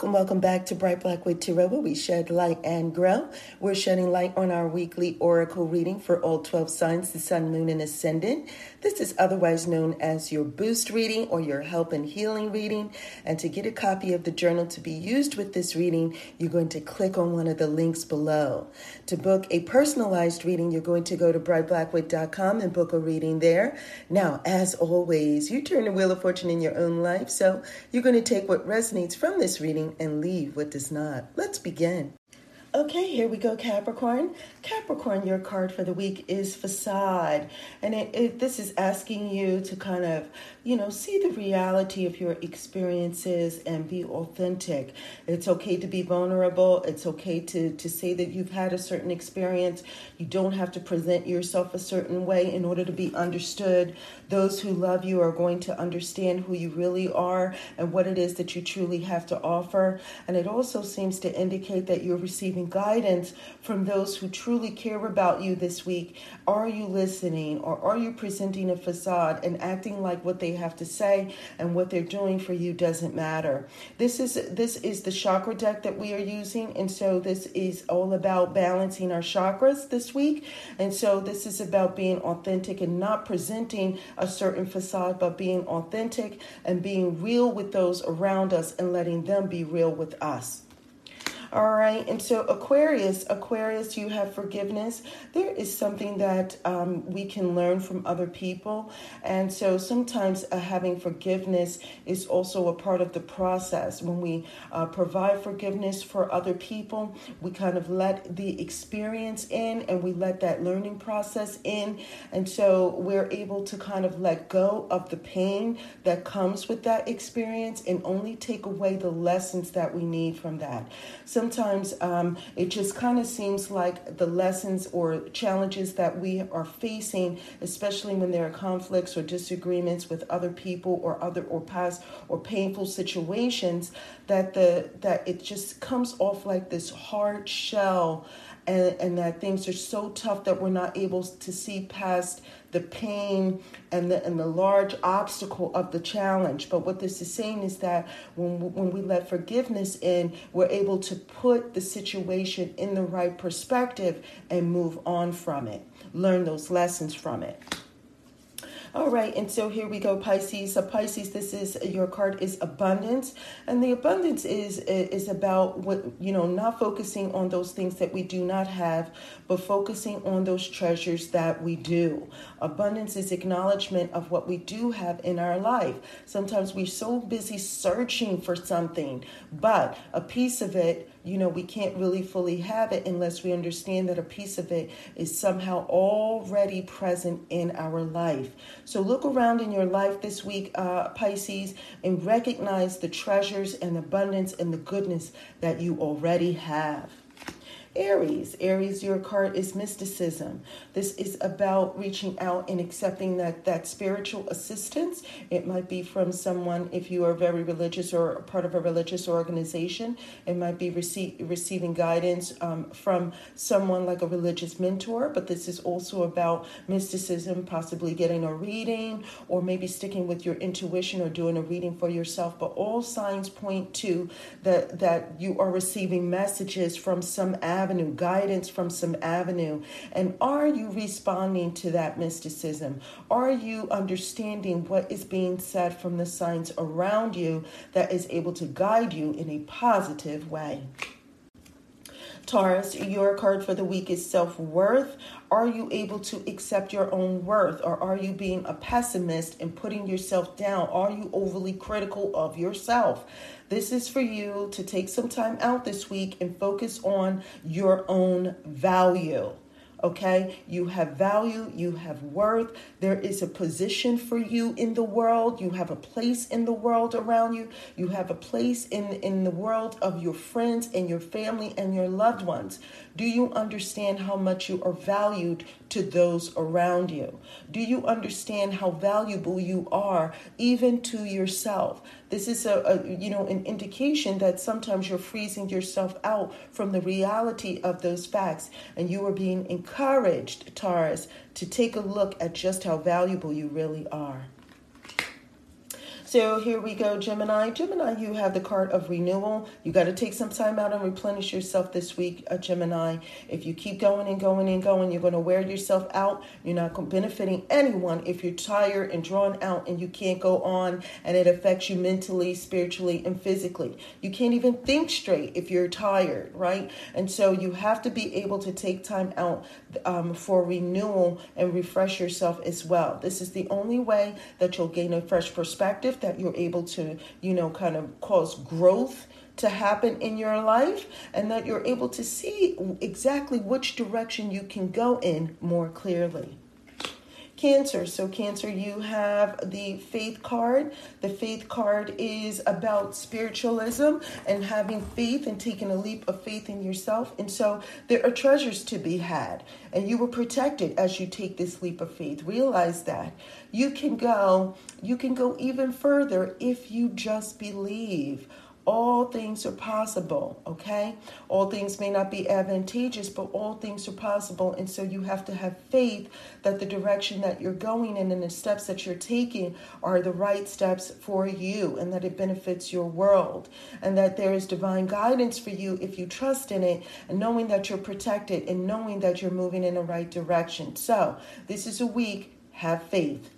Welcome, welcome back to Bright Black Wood where we shed light and grow. We're shedding light on our weekly oracle reading for all 12 signs, the sun, moon, and ascendant. This is otherwise known as your boost reading or your help and healing reading. And to get a copy of the journal to be used with this reading, you're going to click on one of the links below. To book a personalized reading, you're going to go to brightblackwood.com and book a reading there. Now, as always, you turn the wheel of fortune in your own life, so you're going to take what resonates from this reading and leave what does not. Let's begin. Okay, here we go, Capricorn. Capricorn, your card for the week is facade. And it, it, this is asking you to kind of, you know, see the reality of your experiences and be authentic. It's okay to be vulnerable. It's okay to, to say that you've had a certain experience. You don't have to present yourself a certain way in order to be understood. Those who love you are going to understand who you really are and what it is that you truly have to offer. And it also seems to indicate that you're receiving guidance from those who truly care about you this week? Are you listening or are you presenting a facade and acting like what they have to say and what they're doing for you doesn't matter? This is this is the chakra deck that we are using and so this is all about balancing our chakras this week. And so this is about being authentic and not presenting a certain facade but being authentic and being real with those around us and letting them be real with us. All right. And so, Aquarius, Aquarius, you have forgiveness. There is something that um, we can learn from other people. And so, sometimes uh, having forgiveness is also a part of the process. When we uh, provide forgiveness for other people, we kind of let the experience in and we let that learning process in. And so, we're able to kind of let go of the pain that comes with that experience and only take away the lessons that we need from that. So, sometimes um, it just kind of seems like the lessons or challenges that we are facing, especially when there are conflicts or disagreements with other people or other or past or painful situations, that the that it just comes off like this hard shell and, and that things are so tough that we're not able to see past the pain and the and the large obstacle of the challenge. But what this is saying is that when when we let forgiveness in, we're able to put the situation in the right perspective and move on from it. Learn those lessons from it. All right, and so here we go, Pisces. So Pisces, this is your card is abundance, and the abundance is is about what you know, not focusing on those things that we do not have, but focusing on those treasures that we do. Abundance is acknowledgement of what we do have in our life. Sometimes we're so busy searching for something, but a piece of it you know, we can't really fully have it unless we understand that a piece of it is somehow already present in our life. So look around in your life this week, uh, Pisces, and recognize the treasures and abundance and the goodness that you already have. Aries. Aries, your card is mysticism. This is about reaching out and accepting that that spiritual assistance. It might be from someone if you are very religious or part of a religious organization. It might be receive, receiving guidance um, from someone like a religious mentor. But this is also about mysticism, possibly getting a reading or maybe sticking with your intuition or doing a reading for yourself. But all signs point to that that you are receiving messages from some avenue, guidance from some avenue. And are you responding to that mysticism? Are you understanding what is being said from the signs around you that is able to guide you in a positive way? Taurus, your card for the week is self worth. Are you able to accept your own worth or are you being a pessimist and putting yourself down? Are you overly critical of yourself? This is for you to take some time out this week and focus on your own value okay? You have value, you have worth. There is a position for you in the world. You have a place in the world around you. You have a place in in the world of your friends and your family and your loved ones. Do you understand how much you are valued to those around you? Do you understand how valuable you are even to yourself? This is a, a, you know an indication that sometimes you're freezing yourself out from the reality of those facts and you are being encouraged, Taurus, to take a look at just how valuable you really are. So here we go, Gemini. Gemini, you have the card of renewal. You got to take some time out and replenish yourself this week, uh, Gemini. If you keep going and going and going, you're going to wear yourself out. You're not benefiting anyone if you're tired and drawn out and you can't go on and it affects you mentally, spiritually, and physically. You can't even think straight if you're tired, right? And so you have to be able to take time out um, for renewal and refresh yourself as well. This is the only way that you'll gain a fresh perspective that you're able to, you know, kind of cause growth to happen in your life and that you're able to see exactly which direction you can go in more clearly. Cancer. So, Cancer, you have the faith card. The faith card is about spiritualism and having faith and taking a leap of faith in yourself. And so, there are treasures to be had, and you were protected as you take this leap of faith. Realize that you can go, you can go even further if you just believe all things are possible, okay? All things may not be advantageous, but all things are possible. And so you have to have faith that the direction that you're going in and the steps that you're taking are the right steps for you and that it benefits your world and that there is divine guidance for you if you trust in it and knowing that you're protected and knowing that you're moving in the right direction. So, this is a week, have faith.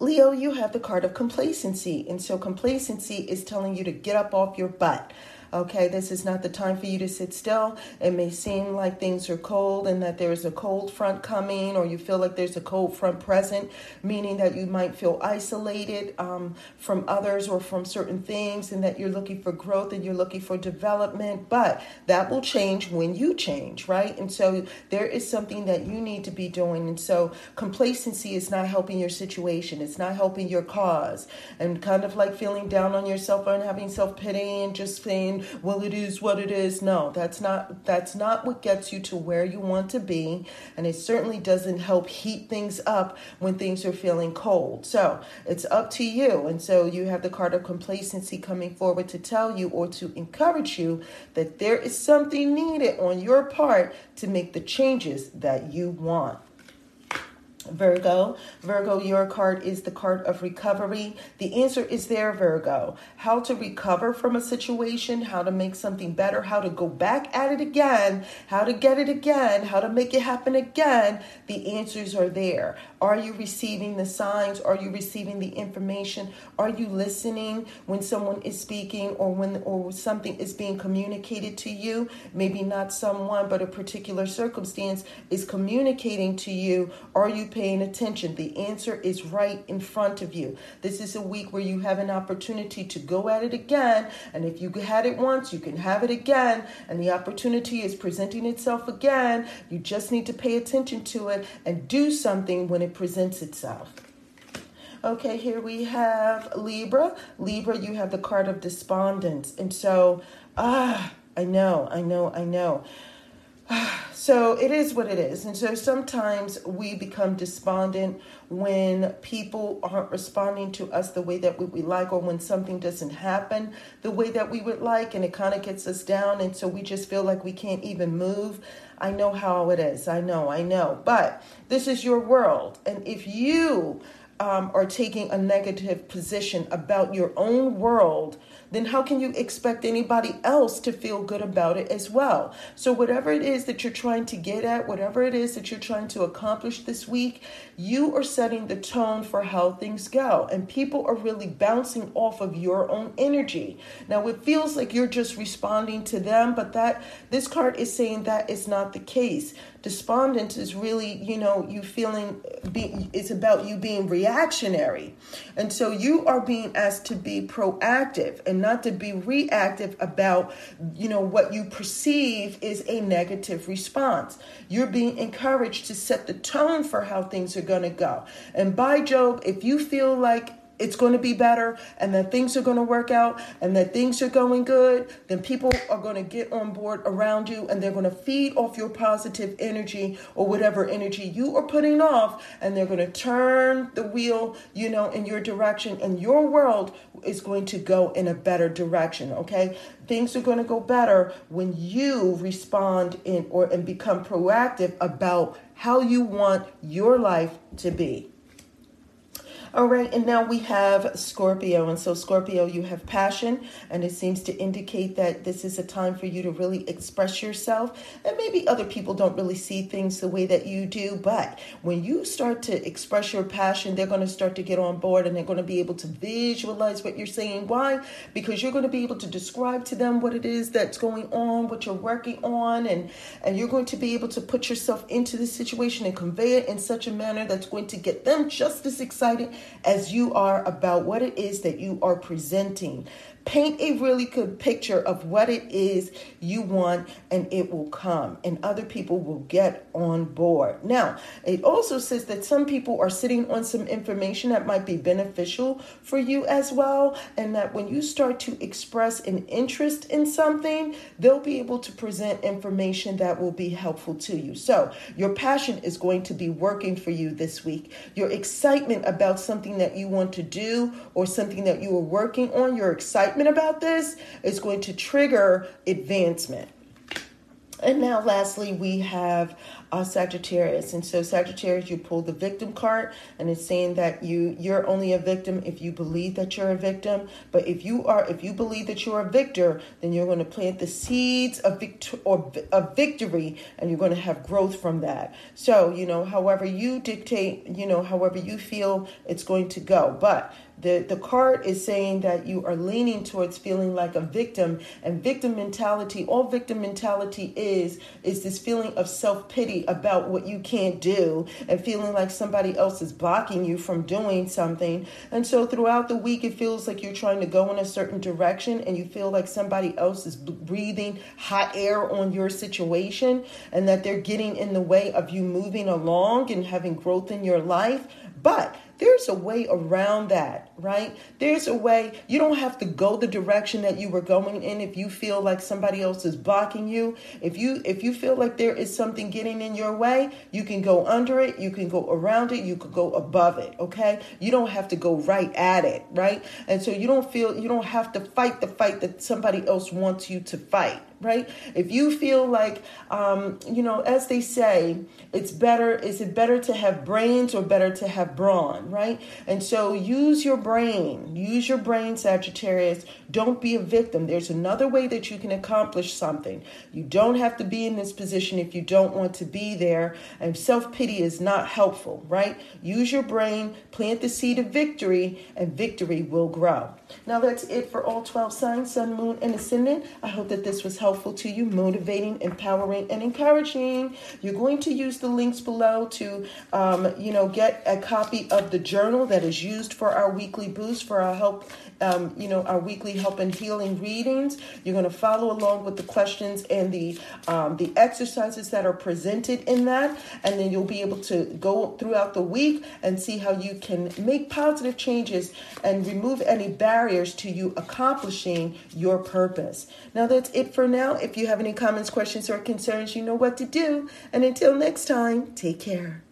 Leo, you have the card of complacency. And so complacency is telling you to get up off your butt. Okay, this is not the time for you to sit still. It may seem like things are cold and that there's a cold front coming, or you feel like there's a cold front present, meaning that you might feel isolated um, from others or from certain things, and that you're looking for growth and you're looking for development. But that will change when you change, right? And so there is something that you need to be doing. And so complacency is not helping your situation, it's not helping your cause. And kind of like feeling down on yourself and having self pity and just saying, well it is what it is. No that's not that's not what gets you to where you want to be. And it certainly doesn't help heat things up when things are feeling cold. So it's up to you. And so you have the card of complacency coming forward to tell you or to encourage you that there is something needed on your part to make the changes that you want Virgo. Virgo, your card is the card of recovery. The answer is there, Virgo. How to recover from a situation, how to make something better, how to go back at it again, how to get it again, how to make it happen again. The answers are there. Are you receiving the signs? Are you receiving the information? Are you listening when someone is speaking or when or something is being communicated to you? Maybe not someone, but a particular circumstance is communicating to you. Are you paying attention? The answer is right in front of you. This is a week where you have an opportunity to go at it again. And if you had it once, you can have it again. And the opportunity is presenting itself again. You just need to pay attention to it and do something when it presents itself. Okay, here we have Libra. Libra, you have the card of despondence. And so, ah, I know, I know, I know. So it is what it is. And so sometimes we become despondent when people aren't responding to us the way that we, we like, or when something doesn't happen the way that we would like, and it kind of gets us down. And so we just feel like we can't even move. I know how it is. I know, I know. But this is your world. And if you um, are taking a negative position about your own world, then how can you expect anybody else to feel good about it as well? So, whatever it is that you're trying to get at, whatever it is that you're trying to accomplish this week, you are setting the tone for how things go. And people are really bouncing off of your own energy. Now, it feels like you're just responding to them, but that this card is saying that is not the case despondent is really you know you feeling be, it's about you being reactionary. And so you are being asked to be proactive and not to be reactive about you know what you perceive is a negative response. You're being encouraged to set the tone for how things are going to go. And by job if you feel like it's going to be better and that things are going to work out and that things are going good, then people are going to get on board around you and they're going to feed off your positive energy or whatever energy you are putting off and they're going to turn the wheel, you know, in your direction and your world is going to go in a better direction, okay? Things are going to go better when you respond in or and become proactive about how you want your life to be. All right, and now we have Scorpio. And so, Scorpio, you have passion, and it seems to indicate that this is a time for you to really express yourself. And maybe other people don't really see things the way that you do, but when you start to express your passion, they're going to start to get on board and they're going to be able to visualize what you're saying. Why? Because you're going to be able to describe to them what it is that's going on, what you're working on, and, and you're going to be able to put yourself into the situation and convey it in such a manner that's going to get them just as excited as you are about what it is that you are presenting. Paint a really good picture of what it is you want, and it will come, and other people will get on board. Now, it also says that some people are sitting on some information that might be beneficial for you as well, and that when you start to express an interest in something, they'll be able to present information that will be helpful to you. So, your passion is going to be working for you this week. Your excitement about something that you want to do or something that you are working on, your excitement about this is going to trigger advancement. And now, lastly, we have uh, Sagittarius, and so Sagittarius, you pull the victim card, and it's saying that you you're only a victim if you believe that you're a victim. But if you are, if you believe that you're a victor, then you're going to plant the seeds of victor or of victory, and you're going to have growth from that. So you know, however you dictate, you know, however you feel it's going to go, but the, the card is saying that you are leaning towards feeling like a victim and victim mentality all victim mentality is is this feeling of self-pity about what you can't do and feeling like somebody else is blocking you from doing something. And so throughout the week it feels like you're trying to go in a certain direction and you feel like somebody else is breathing hot air on your situation and that they're getting in the way of you moving along and having growth in your life but there's a way around that, right? There's a way you don't have to go the direction that you were going in if you feel like somebody else is blocking you. If you if you feel like there is something getting in your way, you can go under it, you can go around it, you could go above it, okay? You don't have to go right at it, right? And so you don't feel you don't have to fight the fight that somebody else wants you to fight, right? If you feel like, um, you know, as they say, it's better, is it better to have brains or better to have brawn, right? And so use your brain, use your brain, Sagittarius. Don't be a victim. There's another way that you can accomplish something. You don't have to be in this position if you don't want to be there. And self pity is not helpful, right? Use your brain, plant the seed of victory, and victory will grow. Now that's it for all 12 signs, sun, moon, and ascendant. I hope that this was helpful to you, motivating, empowering, and encouraging. You're going to use the links below to, um, you know, get a copy of the journal that is used for our weekly boost for our help um, you know, our weekly help and healing readings. You're going to follow along with the questions and the um, the exercises that are presented in that, and then you'll be able to go throughout the week and see how you can make positive changes and remove any barriers to you accomplishing your purpose. Now that's it for now. If you have any comments, questions, or concerns, you know what to do. And until next time, take care.